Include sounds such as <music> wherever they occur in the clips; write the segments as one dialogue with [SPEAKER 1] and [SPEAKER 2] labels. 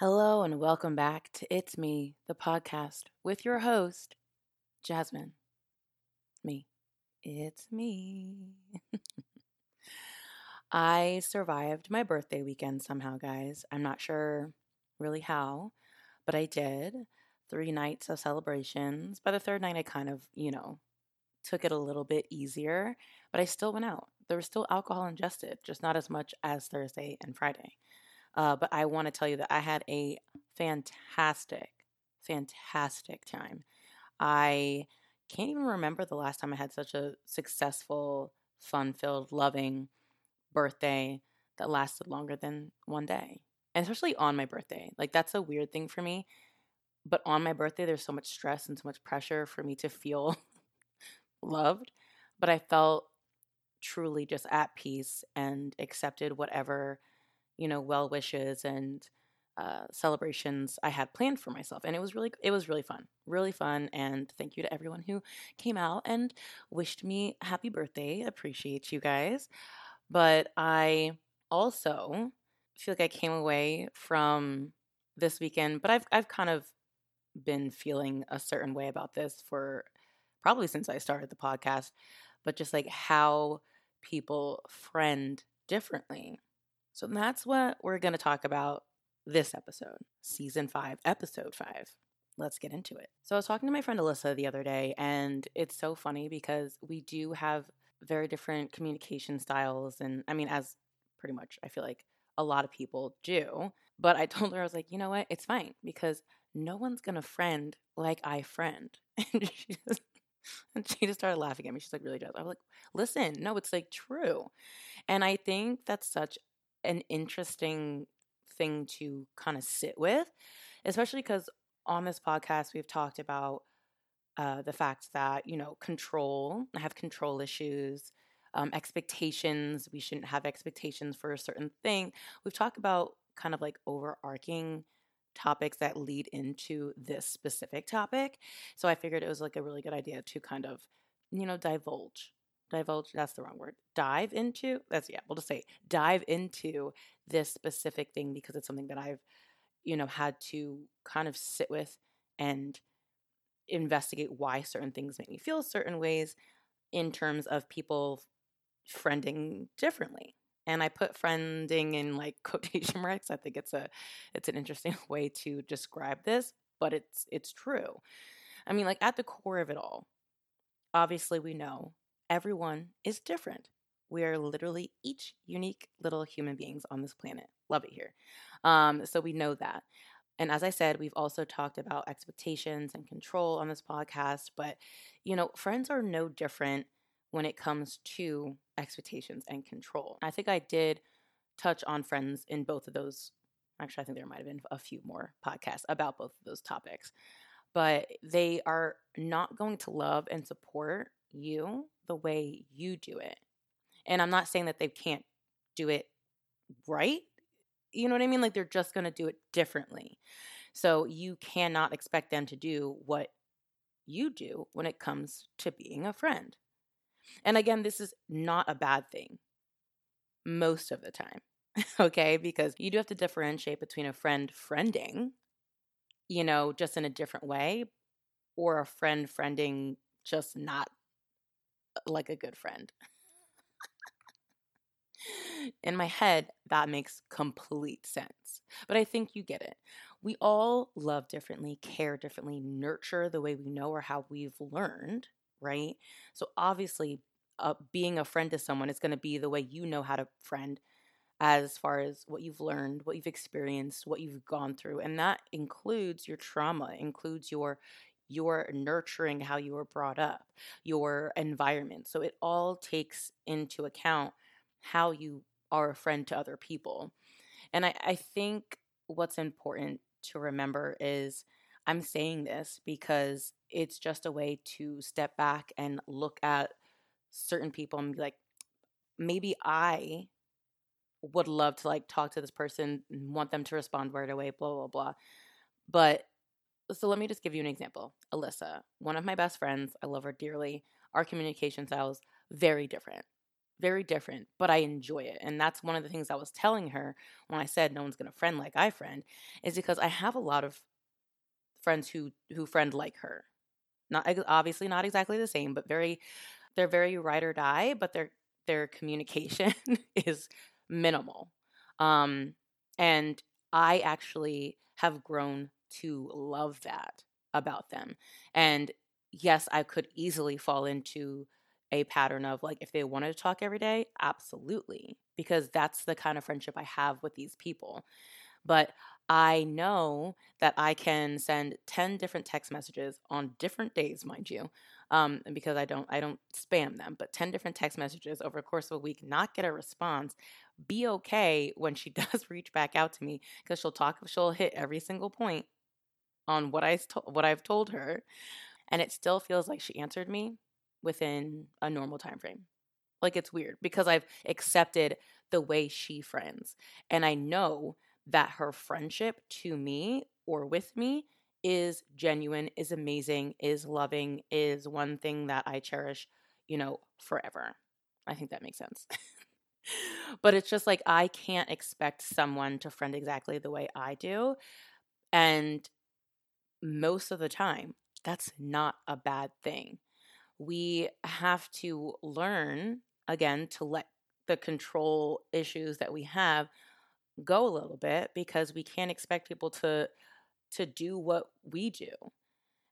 [SPEAKER 1] Hello and welcome back to It's Me, the podcast, with your host, Jasmine. Me. It's me. <laughs> I survived my birthday weekend somehow, guys. I'm not sure really how, but I did. Three nights of celebrations. By the third night, I kind of, you know, took it a little bit easier, but I still went out. There was still alcohol ingested, just not as much as Thursday and Friday. Uh, but I want to tell you that I had a fantastic, fantastic time. I can't even remember the last time I had such a successful, fun filled, loving birthday that lasted longer than one day. And especially on my birthday. Like, that's a weird thing for me. But on my birthday, there's so much stress and so much pressure for me to feel <laughs> loved. But I felt truly just at peace and accepted whatever you know, well wishes and uh, celebrations I had planned for myself, and it was really it was really fun, really fun. And thank you to everyone who came out and wished me happy birthday. Appreciate you guys. But I also feel like I came away from this weekend, but I've I've kind of been feeling a certain way about this for probably since I started the podcast, but just like how people friend differently. So that's what we're going to talk about this episode, season five, episode five. Let's get into it. So I was talking to my friend Alyssa the other day, and it's so funny because we do have very different communication styles. And I mean, as pretty much I feel like a lot of people do. But I <laughs> told her, I was like, you know what? It's fine because no one's going to friend like I friend. <laughs> And she just, and she just started laughing at me. She's like, really does. I was like, listen, no, it's like true. And I think that's such an interesting thing to kind of sit with, especially because on this podcast we've talked about uh, the fact that you know control, I have control issues, um, expectations. We shouldn't have expectations for a certain thing. We've talked about kind of like overarching topics that lead into this specific topic. So I figured it was like a really good idea to kind of, you know, divulge divulge that's the wrong word dive into that's yeah we'll just say dive into this specific thing because it's something that i've you know had to kind of sit with and investigate why certain things make me feel certain ways in terms of people friending differently. And i put friending in like <laughs> quotation marks. I think it's a it's an interesting <laughs> way to describe this but it's it's true. I mean like at the core of it all obviously we know everyone is different. We are literally each unique little human beings on this planet. Love it here. Um, so we know that. And as I said, we've also talked about expectations and control on this podcast. But, you know, friends are no different when it comes to expectations and control. I think I did touch on friends in both of those. Actually, I think there might have been a few more podcasts about both of those topics. But they are not going to love and support you the way you do it. And I'm not saying that they can't do it right. You know what I mean? Like they're just going to do it differently. So you cannot expect them to do what you do when it comes to being a friend. And again, this is not a bad thing most of the time, <laughs> okay? Because you do have to differentiate between a friend friending, you know, just in a different way, or a friend friending just not like a good friend. In my head, that makes complete sense. But I think you get it. We all love differently, care differently, nurture the way we know or how we've learned, right? So obviously, uh, being a friend to someone is going to be the way you know how to friend as far as what you've learned, what you've experienced, what you've gone through. And that includes your trauma, includes your your nurturing how you were brought up, your environment. So it all takes into account how you are a friend to other people. And I, I think what's important to remember is I'm saying this because it's just a way to step back and look at certain people and be like, maybe I would love to like talk to this person, want them to respond right away, blah, blah, blah. But so let me just give you an example. Alyssa, one of my best friends, I love her dearly. Our communication styles very different. very different, but I enjoy it. And that's one of the things I was telling her when I said no one's going to friend like I friend is because I have a lot of friends who who friend like her. Not obviously not exactly the same, but very they're very ride or die, but their their communication <laughs> is minimal. Um and I actually have grown to love that about them. And yes, I could easily fall into a pattern of like if they wanted to talk every day, absolutely, because that's the kind of friendship I have with these people. But I know that I can send 10 different text messages on different days, mind you, um, because I don't I don't spam them, but 10 different text messages over a course of a week, not get a response, be okay when she <laughs> does reach back out to me because she'll talk she'll hit every single point on what I to- what I've told her and it still feels like she answered me within a normal time frame. Like it's weird because I've accepted the way she friends and I know that her friendship to me or with me is genuine, is amazing, is loving, is one thing that I cherish, you know, forever. I think that makes sense. <laughs> but it's just like I can't expect someone to friend exactly the way I do. And most of the time, that's not a bad thing. We have to learn, again, to let the control issues that we have go a little bit because we can't expect people to to do what we do.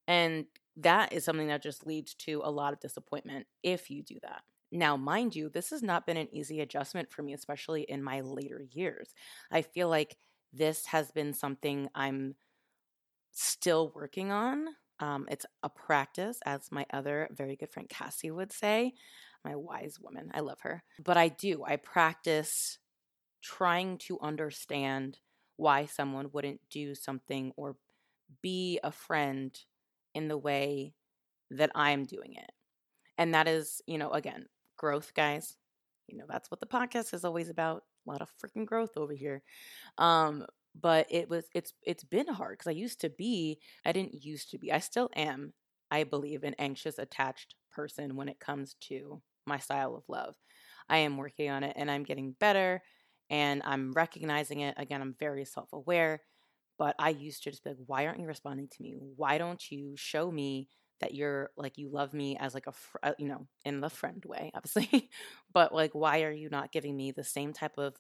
[SPEAKER 1] And that is something that just leads to a lot of disappointment if you do that. Now, mind you, this has not been an easy adjustment for me, especially in my later years. I feel like this has been something I'm still working on. Um, it's a practice, as my other very good friend Cassie would say, my wise woman. I love her. But I do, I practice trying to understand why someone wouldn't do something or be a friend in the way that I'm doing it. And that is, you know, again, growth, guys. You know, that's what the podcast is always about. A lot of freaking growth over here. Um, but it was it's it's been hard because I used to be, I didn't used to be. I still am, I believe, an anxious attached person when it comes to my style of love. I am working on it and I'm getting better and I'm recognizing it. Again, I'm very self aware, but I used to just be like, why aren't you responding to me? Why don't you show me that you're like, you love me as like a, fr- uh, you know, in the friend way, obviously, <laughs> but like, why are you not giving me the same type of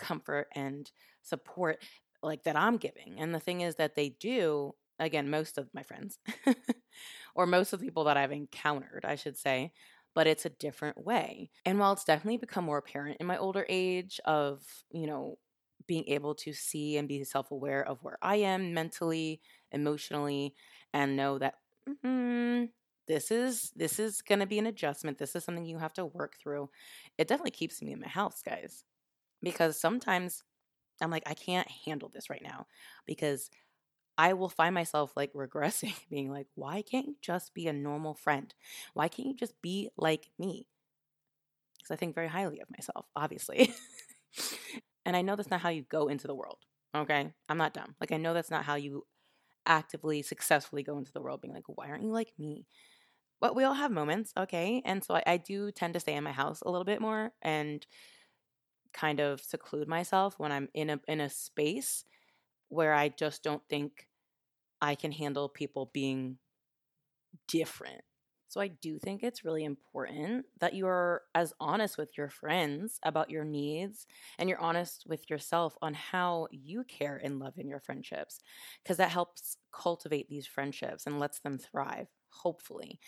[SPEAKER 1] comfort and support like that I'm giving? And the thing is that they do, again, most of my friends <laughs> or most of the people that I've encountered, I should say, but it's a different way. And while it's definitely become more apparent in my older age of, you know, being able to see and be self aware of where I am mentally, emotionally, and know that mm, this is this is going to be an adjustment. This is something you have to work through. It definitely keeps me in my house, guys, because sometimes I'm like I can't handle this right now because I will find myself like <laughs> regressing, being like, why can't you just be a normal friend? Why can't you just be like me? Because I think very highly of myself, obviously. <laughs> and I know that's not how you go into the world. Okay. I'm not dumb. Like, I know that's not how you actively, successfully go into the world, being like, why aren't you like me? But we all have moments. Okay. And so I, I do tend to stay in my house a little bit more and kind of seclude myself when I'm in a in a space where I just don't think I can handle people being different. So I do think it's really important that you are as honest with your friends about your needs and you're honest with yourself on how you care and love in your friendships because that helps cultivate these friendships and lets them thrive, hopefully.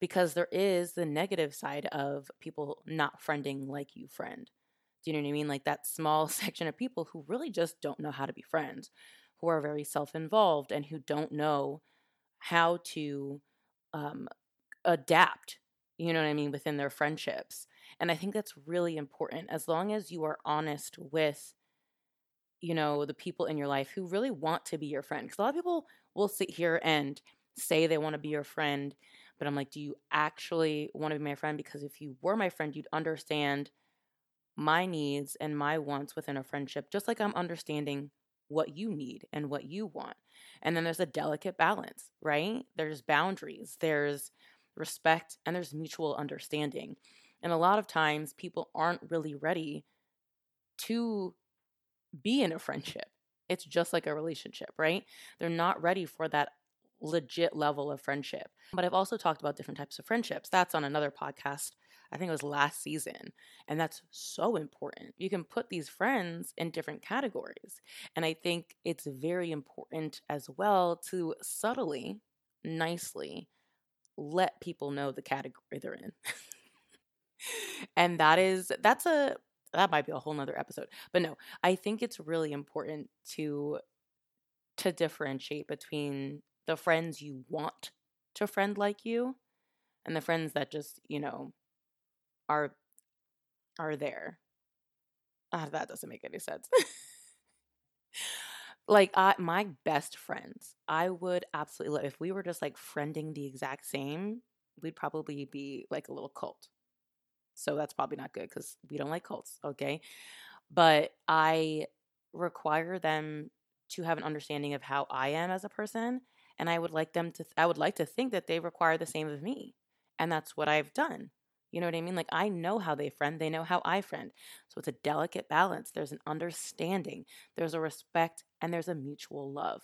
[SPEAKER 1] Because there is the negative side of people not friending like you friend. You know what I mean? Like that small <laughs> section of people who really just don't know how to be friends who are very self involved and who don't know how to um, adapt, you know what I mean, within their friendships. And I think that's really important as long as you are honest with, you know, the people in your life who really want to be your friend. Because a lot of people will sit here and say they want to be your friend, but I'm like, do you actually want to be my friend? Because if you were my friend, you'd understand my needs and my wants within a friendship, just like I'm understanding what you need and what you want. And then there's a delicate balance, right? There's boundaries, there's respect, and there's mutual understanding. And a lot of times people aren't really ready to be in a friendship. It's just like a relationship, right? They're not ready for that legit level of friendship. But I've also talked about different types of friendships. That's on another podcast. I think it was last season. And that's so important. You can put these friends in different categories. And I think it's very important as well to subtly, nicely let people know the category they're in. <laughs> and that is, that's a, that might be a whole nother episode. But no, I think it's really important to to differentiate between the friends you want to friend like you and the friends that just, you know, are are there. Ah, that doesn't make any sense. <laughs> like I, my best friends, I would absolutely love if we were just like friending the exact same, we'd probably be like a little cult. So that's probably not good because we don't like cults, okay? But I require them to have an understanding of how I am as a person, and I would like them to. I would like to think that they require the same of me, and that's what I've done. You know what I mean? Like I know how they friend, they know how I friend. So it's a delicate balance. There's an understanding, there's a respect, and there's a mutual love.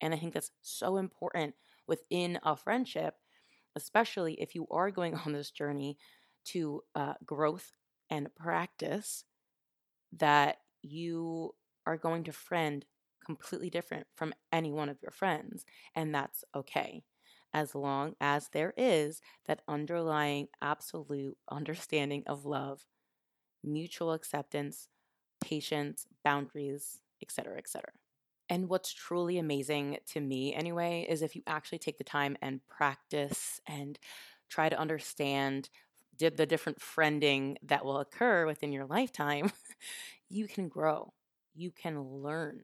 [SPEAKER 1] And I think that's so important within a friendship, especially if you are going <laughs> on this journey to uh, growth and practice that you are going to friend completely different from any one of your friends. And that's okay. As long as there is that underlying absolute <laughs> understanding of love, mutual acceptance, patience, boundaries, etc., etc. And what's truly amazing to me, anyway, is if you actually take the time and practice and try to understand the different friending that will occur within your lifetime, <laughs> you can grow. You can learn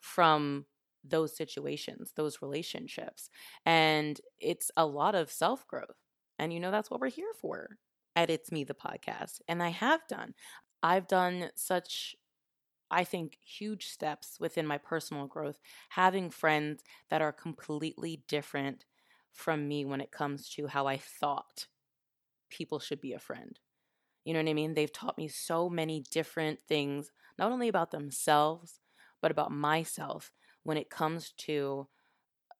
[SPEAKER 1] from those situations, those relationships. And it's a lot of self growth. And you know, that's what we're here for at It's Me, the podcast. And I have done. I've done such, I think, huge steps within my personal growth, having friends that are completely different from me when it comes to how I thought people should be a friend. You know what I mean? They've taught me so many different things, not only about themselves, but about myself when it comes to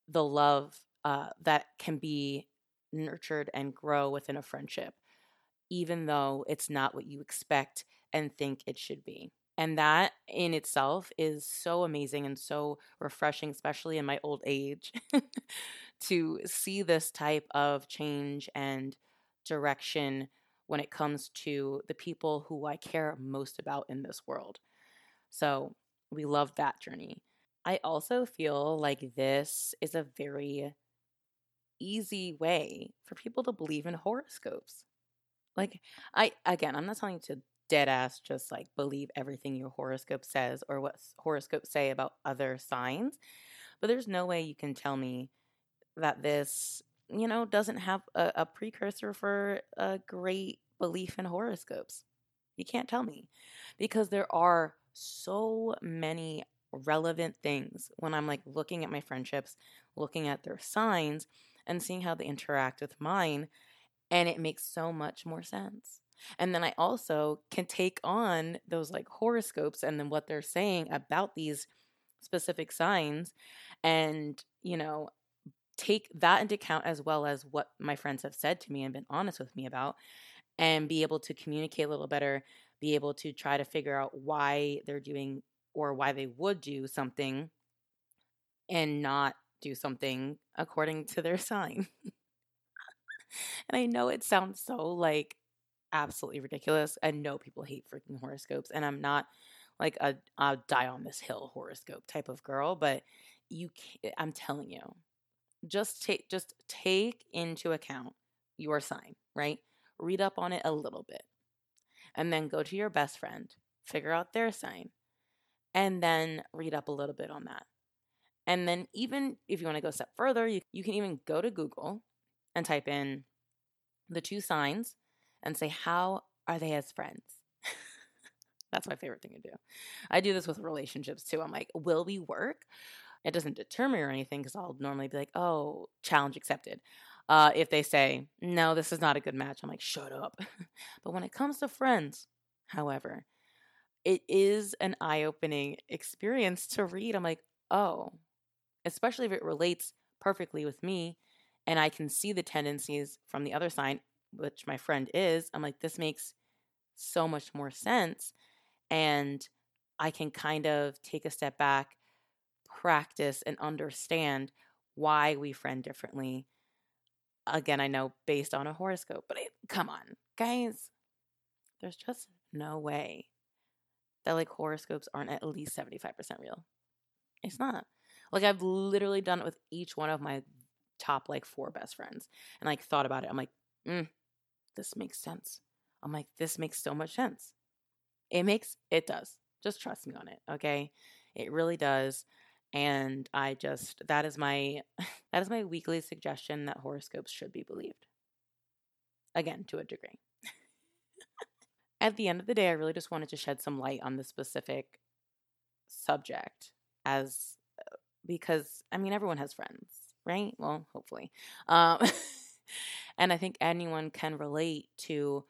[SPEAKER 1] the love uh, that can be nurtured and grow within a friendship, even though it's not what you expect and think it should be. And that in itself is so amazing and so refreshing, especially in my old age, <laughs> to see this type of change and direction when it comes to the people who I care most about in this world. So we love that journey. I also feel like this is a very easy way for people to believe in horoscopes. Like, I, again, I'm not telling you to dead ass just like believe everything your horoscope says or what horoscopes say about other signs, but there's no way you can tell me that this you know, doesn't have a, a precursor for a great belief in horoscopes. You can't tell me because there are so many relevant things when I'm like looking at my friendships, looking at their signs, and seeing how they interact with mine. And it makes so much more sense. And then I also can take on those like horoscopes and then what they're saying about these specific signs and, you know, take that into account as well as what my friends have said to me and been honest with me about and be able to communicate a little better be able to try to figure out why they're doing or why they would do something and not do something according to their <laughs> sign and i know it sounds so like absolutely ridiculous i know people hate freaking horoscopes and i'm not like a, a die on this hill horoscope type of girl but you i'm telling you just take just take into account your sign, right? Read up on it a little bit. And then go to your best friend, figure out their sign, and then read up a little bit on that. And then even if you want to go a step further, you, you can even go to Google and type in the two signs and say, how are they as friends? <laughs> That's my favorite thing to do. I do this with relationships too. I'm like, will we work? It doesn't deter me or anything because I'll normally be like, oh, challenge accepted. Uh, if they say, no, this is not a good match, I'm like, shut up. <laughs> but when it comes to friends, however, it is an eye opening experience to read. I'm like, oh, especially if it relates perfectly with me and I can see the tendencies from the other side, which my friend is. I'm like, this makes so much more sense. And I can kind of take a step back, practice, and understand why we friend differently. Again, I know based on a horoscope, but come on, guys, there's just no way that like horoscopes aren't at least 75% real. It's not. Like I've literally done it with each one of my top like four best friends and like thought about it. I'm like, mm, this makes sense. I'm like, this makes so much sense. It makes, it does. Just trust me on it, okay? It really does. And I just, that is my, <laughs> that is my weekly suggestion that horoscopes should be believed. Again, to a degree. At the end of the day, I really just wanted to shed some light on the specific subject as uh, because I mean everyone has friends, right? Well, hopefully. Um, <laughs> and I think anyone can relate to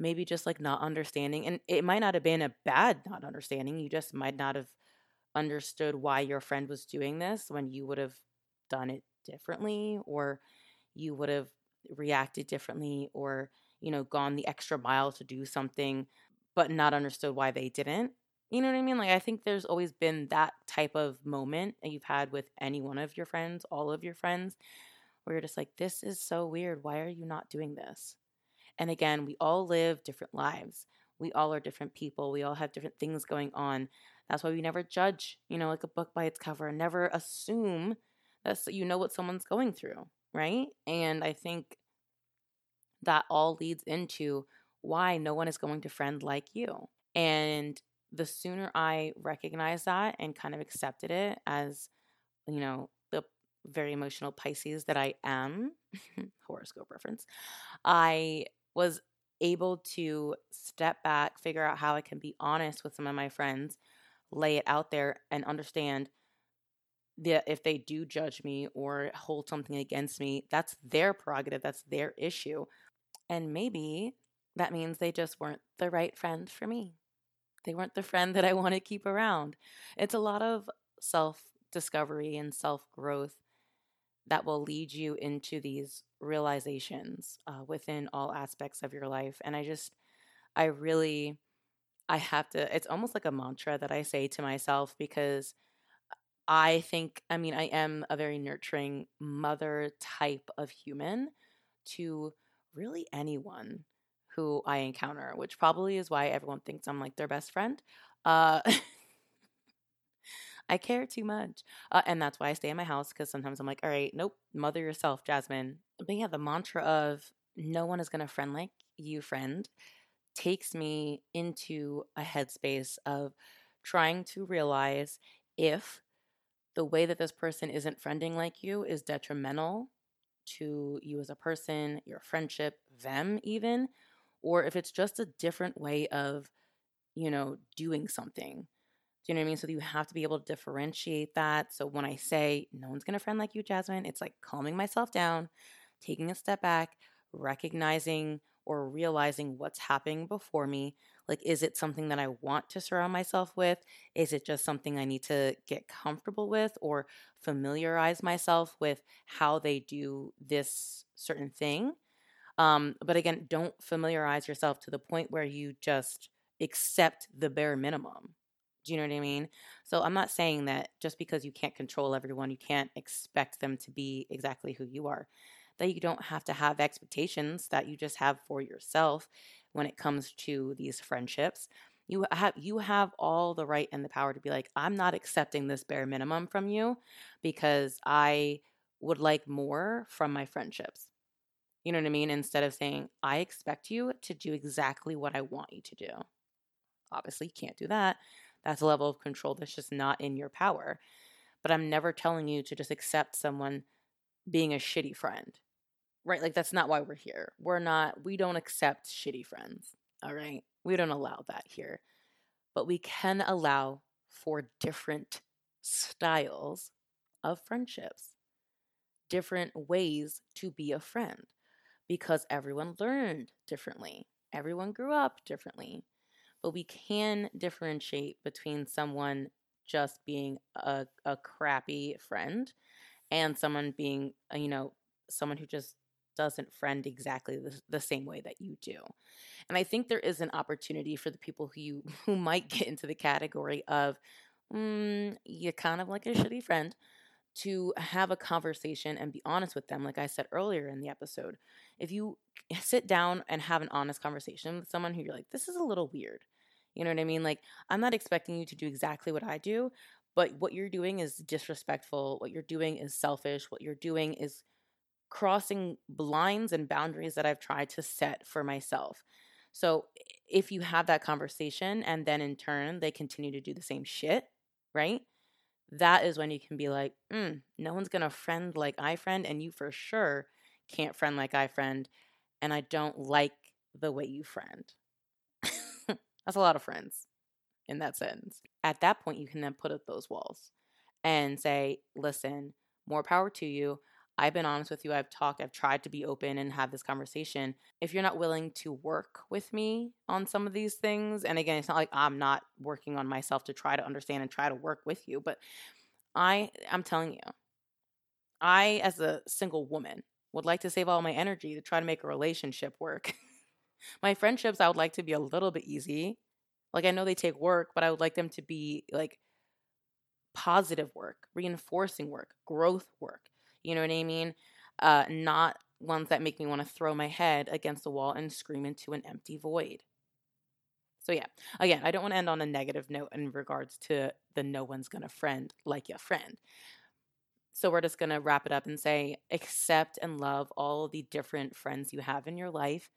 [SPEAKER 1] maybe just like not understanding and it might not have been a bad not understanding. You just might not have understood why your friend was doing this when you would have done it differently or you would have reacted differently or you know, gone the extra mile to do something, but not understood why they didn't. You know what I mean? Like, I think there's always been that type of moment that you've had with any one of your friends, all of your friends, where you're just like, this is so weird. Why are you not doing this? And again, we all live different lives. We all are different people. We all have different things going on. That's why we never judge, you know, like a book by its cover never assume that you know what someone's going through, right? And I think that all leads into why no one is going to friend like you. And the sooner I recognize that and kind of accepted it as, you know, the very emotional Pisces that I am, <laughs> horoscope reference, I was able to step back, figure out how I can be honest with some of my friends, lay it out there, and understand that if they do judge me or hold something against me, that's their prerogative, that's their issue. And maybe that means they just weren't the right friend for me. They weren't the friend that I want to keep around. It's a lot of self discovery and self growth that will lead you into these realizations uh, within all aspects of your life. And I just, I really, I have to, it's almost like a mantra that I say to myself because I think, I mean, I am a very nurturing mother type of human to really anyone who I encounter, which probably is why everyone thinks I'm like their best friend. Uh, <laughs> I care too much. Uh, and that's why I stay in my house because sometimes I'm like, all right, nope, mother yourself, Jasmine. But yeah, the mantra of no one is going to friend like you, friend, takes me into a headspace of trying to realize if the way that this person isn't friending like you is detrimental to you as a person, your friendship, them even, or if it's just a different way of, you know, doing something. Do you know what I mean? So you have to be able to differentiate that. So when I say no one's gonna friend like you, Jasmine, it's like calming myself down, taking a step back, recognizing or realizing what's happening before me. Like, is it something that I want to surround myself with? Is it just something I need to get comfortable with or familiarize myself with how they do this certain thing? Um, but again, don't familiarize yourself to the point where you just accept the bare minimum. Do you know what I mean? So I'm not saying that just because you can't control everyone, you can't expect them to be exactly who you are that you don't have to have expectations that you just have for yourself when it comes to these friendships. You have you have all the right and the power to be like, I'm not accepting this bare minimum from you because I would like more from my friendships. You know what I mean? Instead of saying, I expect you to do exactly what I want you to do. Obviously, you can't do that. That's a level of control that's just not in your power. But I'm never telling you to just accept someone being a shitty friend. Right? Like that's not why we're here. We're not we don't accept shitty friends. All right? We don't allow that here. But we can allow for different styles of friendships. different ways to be a friend because everyone learned differently, everyone grew up differently. But we can differentiate between someone just being a, a crappy friend and someone being, uh, you know, someone who just doesn't friend exactly the, the, same way that you do. And I think there is an opportunity for the people who you <laughs> who might get into the category of mm, you're kind of like a shitty friend to have a conversation and be honest with them like I said earlier in the episode. If you <laughs> sit down and have an honest conversation with someone who you're like this is a little weird. You know what I mean? Like I'm not expecting you to do exactly what I do, but what you're doing is disrespectful. What you're doing is selfish. What you're doing is crossing lines and boundaries that I've tried to set for myself. So if you have that conversation and then in turn they continue to do the same shit, right? That is when you can be like, mm, no one's gonna friend like I friend, and you for sure can't friend like I friend, and I don't like the way you friend. <laughs> That's a lot of friends in that sentence. At that point, you can then put up those walls and say, listen, more power to you. I've been honest with you. I've talked, I've tried to be open and have this conversation. If you're not willing to work with me on some of these things, and again, it's not like I'm not working on myself to try to understand and try to work with you, but I I'm telling you, I as a single woman would like to save all my energy to try to make a relationship work. <laughs> my friendships I would like to be a little bit easy. Like I know they take work, but I would like them to be like positive work, reinforcing work, growth work. You know what I mean? Uh, not ones that make me want to throw my head against the wall and scream into an empty void. So yeah, again, I don't want to end on a negative note in regards to the no one's gonna friend like your friend. So we're just gonna wrap it up and say accept and love all the different friends you have in your life.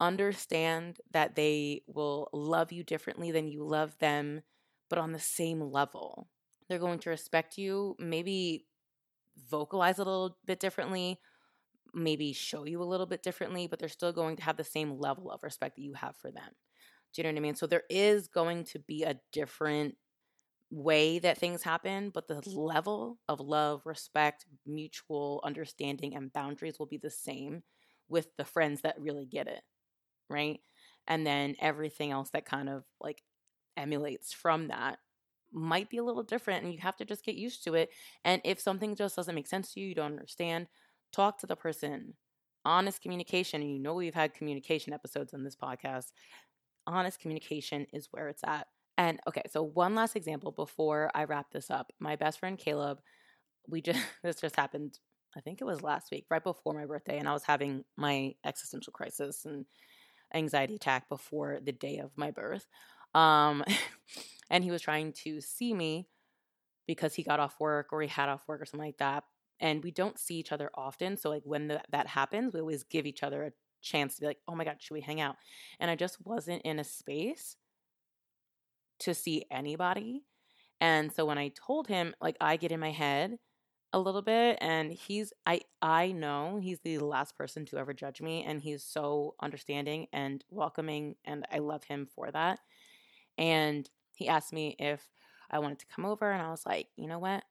[SPEAKER 1] Understand that they will love you differently than you love them, but on the same level. They're going to respect you, maybe vocalize a little bit differently, maybe show you a little bit differently, but they're still going to have the same level of respect that you have for them. Do you know what I mean? So there is going to be a different way that things happen, but the level of love, respect, mutual understanding, and boundaries will be the same with the friends that really get it. Right. And then everything else that kind of like emulates from that might be a little different and you have to just get used to it. And if something just doesn't make sense to you, you don't understand, talk to the person. Honest communication, and you know we've had communication episodes on this podcast. Honest communication is where it's at. And okay, so one last example before I wrap this up. My best friend Caleb, we just <laughs> this just happened, I think it was last week, right before my birthday, and I was having my existential crisis and anxiety attack before the day of my birth. Um <laughs> and he was trying to see me because he got off work or he had off work or something like that. And we don't see each other often. So, like, when the, that happens, we always give each other a chance to be like, oh my God, should we hang out? And I just wasn't in a space to see anybody. And so when I told him, like, I get in my head a little bit and he's I I know he's the last person to ever judge me and he's so understanding and welcoming and I love him for that. And he asked me if I wanted to come over, and I was like, you know what?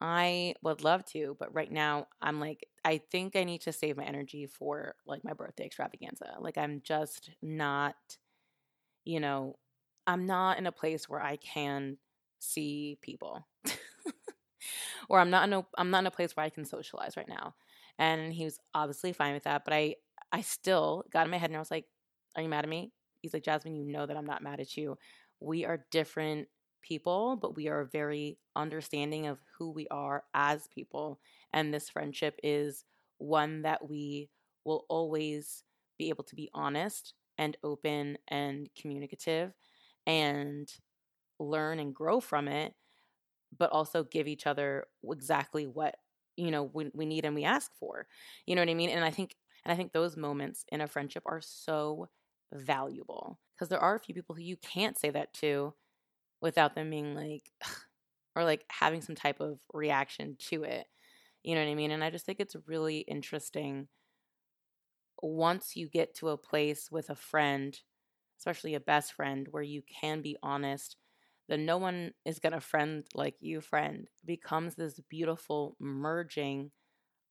[SPEAKER 1] I would love to, but right now I'm like, I think I need to save my energy for like my birthday extravaganza. Like, I'm just not, you know, I'm not in a place where I can see people. <laughs> or I'm not in a I'm not in a place where I can socialize right now. And he was obviously fine with that, but I I still got in my head and I was like, Are you mad at me? He's like, Jasmine, you know that I'm not mad at you we are different people, but we are very understanding of who we are as people. And this friendship is one that we will always be able to be honest and open and communicative and learn and grow from it, but also give each other exactly what you know we, we need and we ask for you know what i mean and i think and i think those moments in a friendship are so valuable because there are a few people who you can't say that to without them being like <sighs> or like having some type of reaction to it you know what i mean? And i just think it's really interesting once you get to a place with a friend especially a best friend where you can be honest then no one is going to friend like you friend becomes this beautiful merging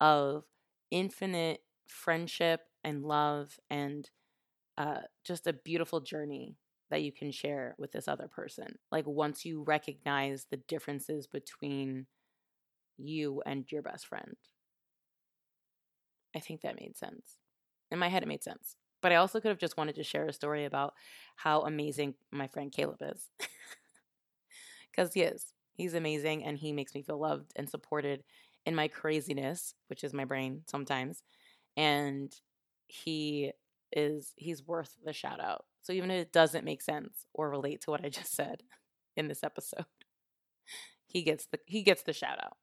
[SPEAKER 1] of infinite friendship and love and uh, just a beautiful journey that you can share with this other person. Like once you recognize the differences between you and your best friend. I think that made sense. In my head, it made sense. But I also could have just wanted to share a story about how amazing my friend Caleb is. <laughs> Because he is. He's amazing and he makes me feel loved and supported in my craziness, which is my brain sometimes. And he is, he's worth the shout out. So even if it doesn't make sense or relate to what I <laughs> just said in this episode, he gets the he gets the shout out.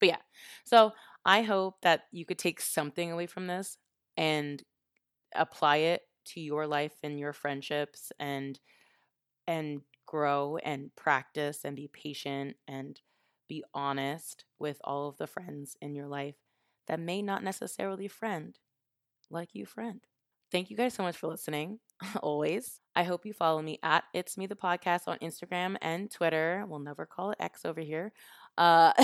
[SPEAKER 1] But yeah. So I hope that you could take something away from this and apply it to your life and your friendships and and grow and practice and be patient and be honest with all of the friends in your life that may not necessarily friend like you friend. Thank you guys so much for listening. <laughs> Always. I hope you follow me at It's Me the Podcast on Instagram and Twitter. We'll never call it X over here. Uh, <laughs>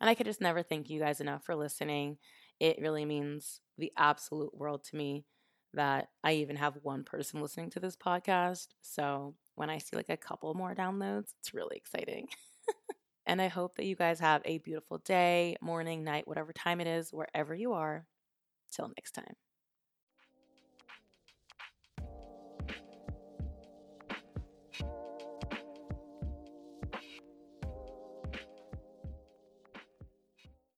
[SPEAKER 1] and I could just never thank you guys enough for listening. It really means the absolute world to me that I even have one person listening to this podcast. So when I see like a couple more downloads, it's really exciting. <laughs> and I hope that you guys have a beautiful day, morning, night, whatever time it is, wherever you are. Till next time.